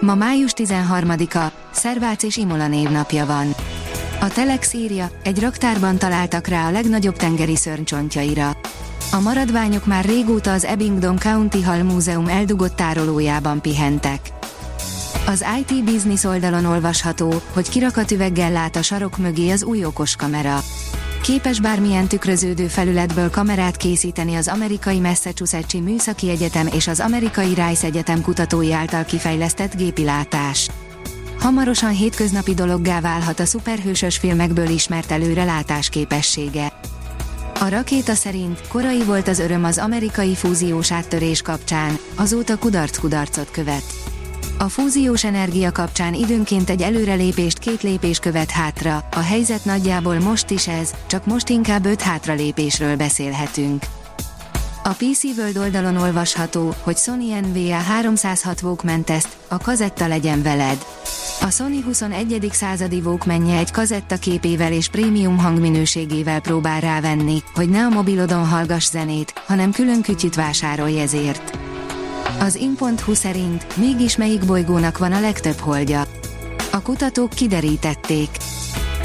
Ma május 13-a, Szervác és Imola névnapja van. A Telex írja, egy raktárban találtak rá a legnagyobb tengeri szörncsontjaira. A maradványok már régóta az Abingdon County Hall Múzeum eldugott tárolójában pihentek. Az IT Business oldalon olvasható, hogy kirakatüveggel lát a sarok mögé az új okos kamera. Képes bármilyen tükröződő felületből kamerát készíteni az amerikai Massachusetts Műszaki Egyetem és az amerikai Rice Egyetem kutatói által kifejlesztett gépilátás. Hamarosan hétköznapi dologgá válhat a szuperhősös filmekből ismert előre látásképessége. A rakéta szerint korai volt az öröm az amerikai fúziós áttörés kapcsán, azóta kudarc-kudarcot követ. A fúziós energia kapcsán időnként egy előrelépést két lépés követ hátra, a helyzet nagyjából most is ez, csak most inkább öt hátralépésről beszélhetünk. A PC World oldalon olvasható, hogy Sony NVA 306 Walkman teszt, a kazetta legyen veled. A Sony 21. századi Walkmanje egy kazetta képével és prémium hangminőségével próbál rávenni, hogy ne a mobilodon hallgass zenét, hanem külön kütyüt vásárolj ezért. Az in.hu szerint mégis melyik bolygónak van a legtöbb holdja. A kutatók kiderítették.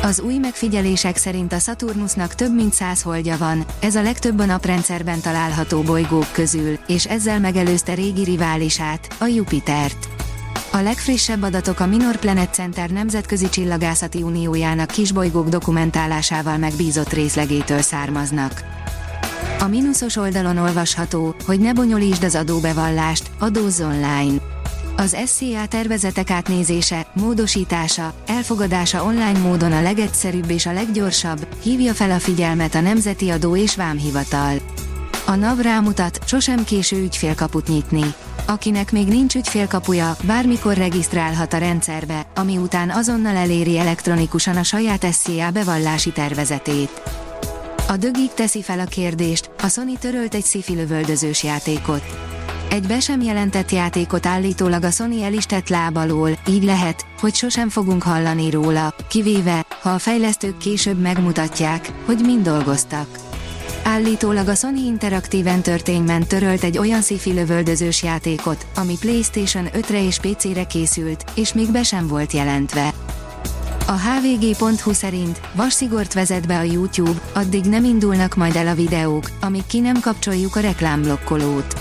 Az új megfigyelések szerint a Saturnusnak több mint 100 holdja van, ez a legtöbb a naprendszerben található bolygók közül, és ezzel megelőzte régi riválisát, a Jupitert. A legfrissebb adatok a Minor Planet Center Nemzetközi Csillagászati Uniójának kisbolygók dokumentálásával megbízott részlegétől származnak. A mínuszos oldalon olvasható, hogy ne bonyolítsd az adóbevallást, adózz online. Az SCA tervezetek átnézése, módosítása, elfogadása online módon a legegyszerűbb és a leggyorsabb, hívja fel a figyelmet a Nemzeti Adó és Vámhivatal. A NAV rámutat, sosem késő ügyfélkaput nyitni. Akinek még nincs ügyfélkapuja, bármikor regisztrálhat a rendszerbe, ami után azonnal eléri elektronikusan a saját SCA bevallási tervezetét. A dögik teszi fel a kérdést, a Sony törölt egy sci lövöldözős játékot. Egy be sem jelentett játékot állítólag a Sony el lábalól, így lehet, hogy sosem fogunk hallani róla, kivéve, ha a fejlesztők később megmutatják, hogy mind dolgoztak. Állítólag a Sony Interactive Entertainment törölt egy olyan sci lövöldözős játékot, ami PlayStation 5-re és PC-re készült, és még be sem volt jelentve. A hvg.hu szerint vasszigort vezet be a YouTube, addig nem indulnak majd el a videók, amíg ki nem kapcsoljuk a reklámblokkolót.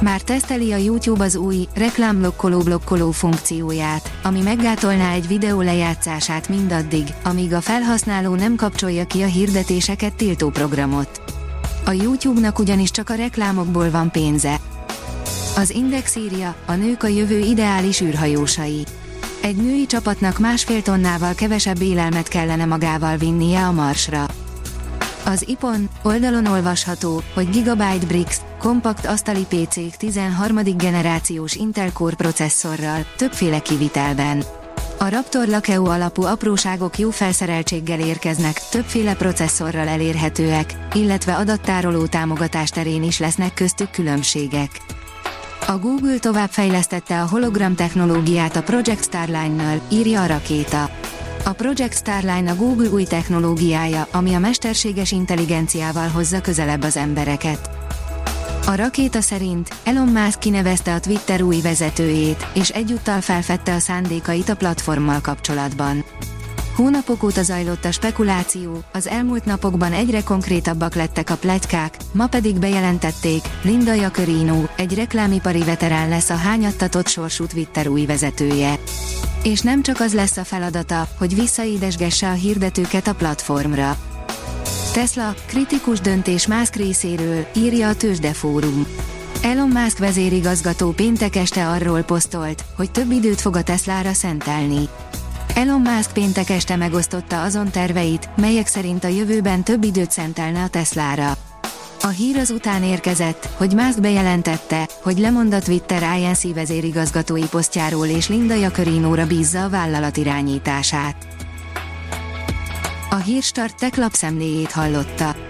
Már teszteli a YouTube az új reklámblokkoló blokkoló funkcióját, ami meggátolná egy videó lejátszását mindaddig, amíg a felhasználó nem kapcsolja ki a hirdetéseket tiltó programot. A YouTube-nak ugyanis csak a reklámokból van pénze. Az Index írja, a nők a jövő ideális űrhajósai. Egy női csapatnak másfél tonnával kevesebb élelmet kellene magával vinnie a marsra. Az IPON oldalon olvasható, hogy Gigabyte Bricks, kompakt asztali PC 13. generációs Intel Core processzorral, többféle kivitelben. A Raptor Lakeu alapú apróságok jó felszereltséggel érkeznek, többféle processzorral elérhetőek, illetve adattároló támogatás terén is lesznek köztük különbségek. A Google továbbfejlesztette a hologram technológiát a Project Starline-nal, írja a rakéta. A Project Starline a Google új technológiája, ami a mesterséges intelligenciával hozza közelebb az embereket. A rakéta szerint Elon Musk kinevezte a Twitter új vezetőjét, és egyúttal felfedte a szándékait a platformmal kapcsolatban. Hónapok óta zajlott a spekuláció, az elmúlt napokban egyre konkrétabbak lettek a pletykák, ma pedig bejelentették, Linda Jacarino, egy reklámipari veterán lesz a hányattatott sorsú Twitter új vezetője. És nem csak az lesz a feladata, hogy visszaédesgesse a hirdetőket a platformra. Tesla, kritikus döntés Musk részéről, írja a Tőzsdefórum. Elon Musk vezérigazgató péntek este arról posztolt, hogy több időt fog a Teslára szentelni. Elon Musk péntek este megosztotta azon terveit, melyek szerint a jövőben több időt szentelne a Teslára. A hír az után érkezett, hogy Musk bejelentette, hogy lemond a Twitter INC vezérigazgatói posztjáról és Linda Jacarinóra bízza a vállalat irányítását. A Hírstart tech lapszemléjét hallotta.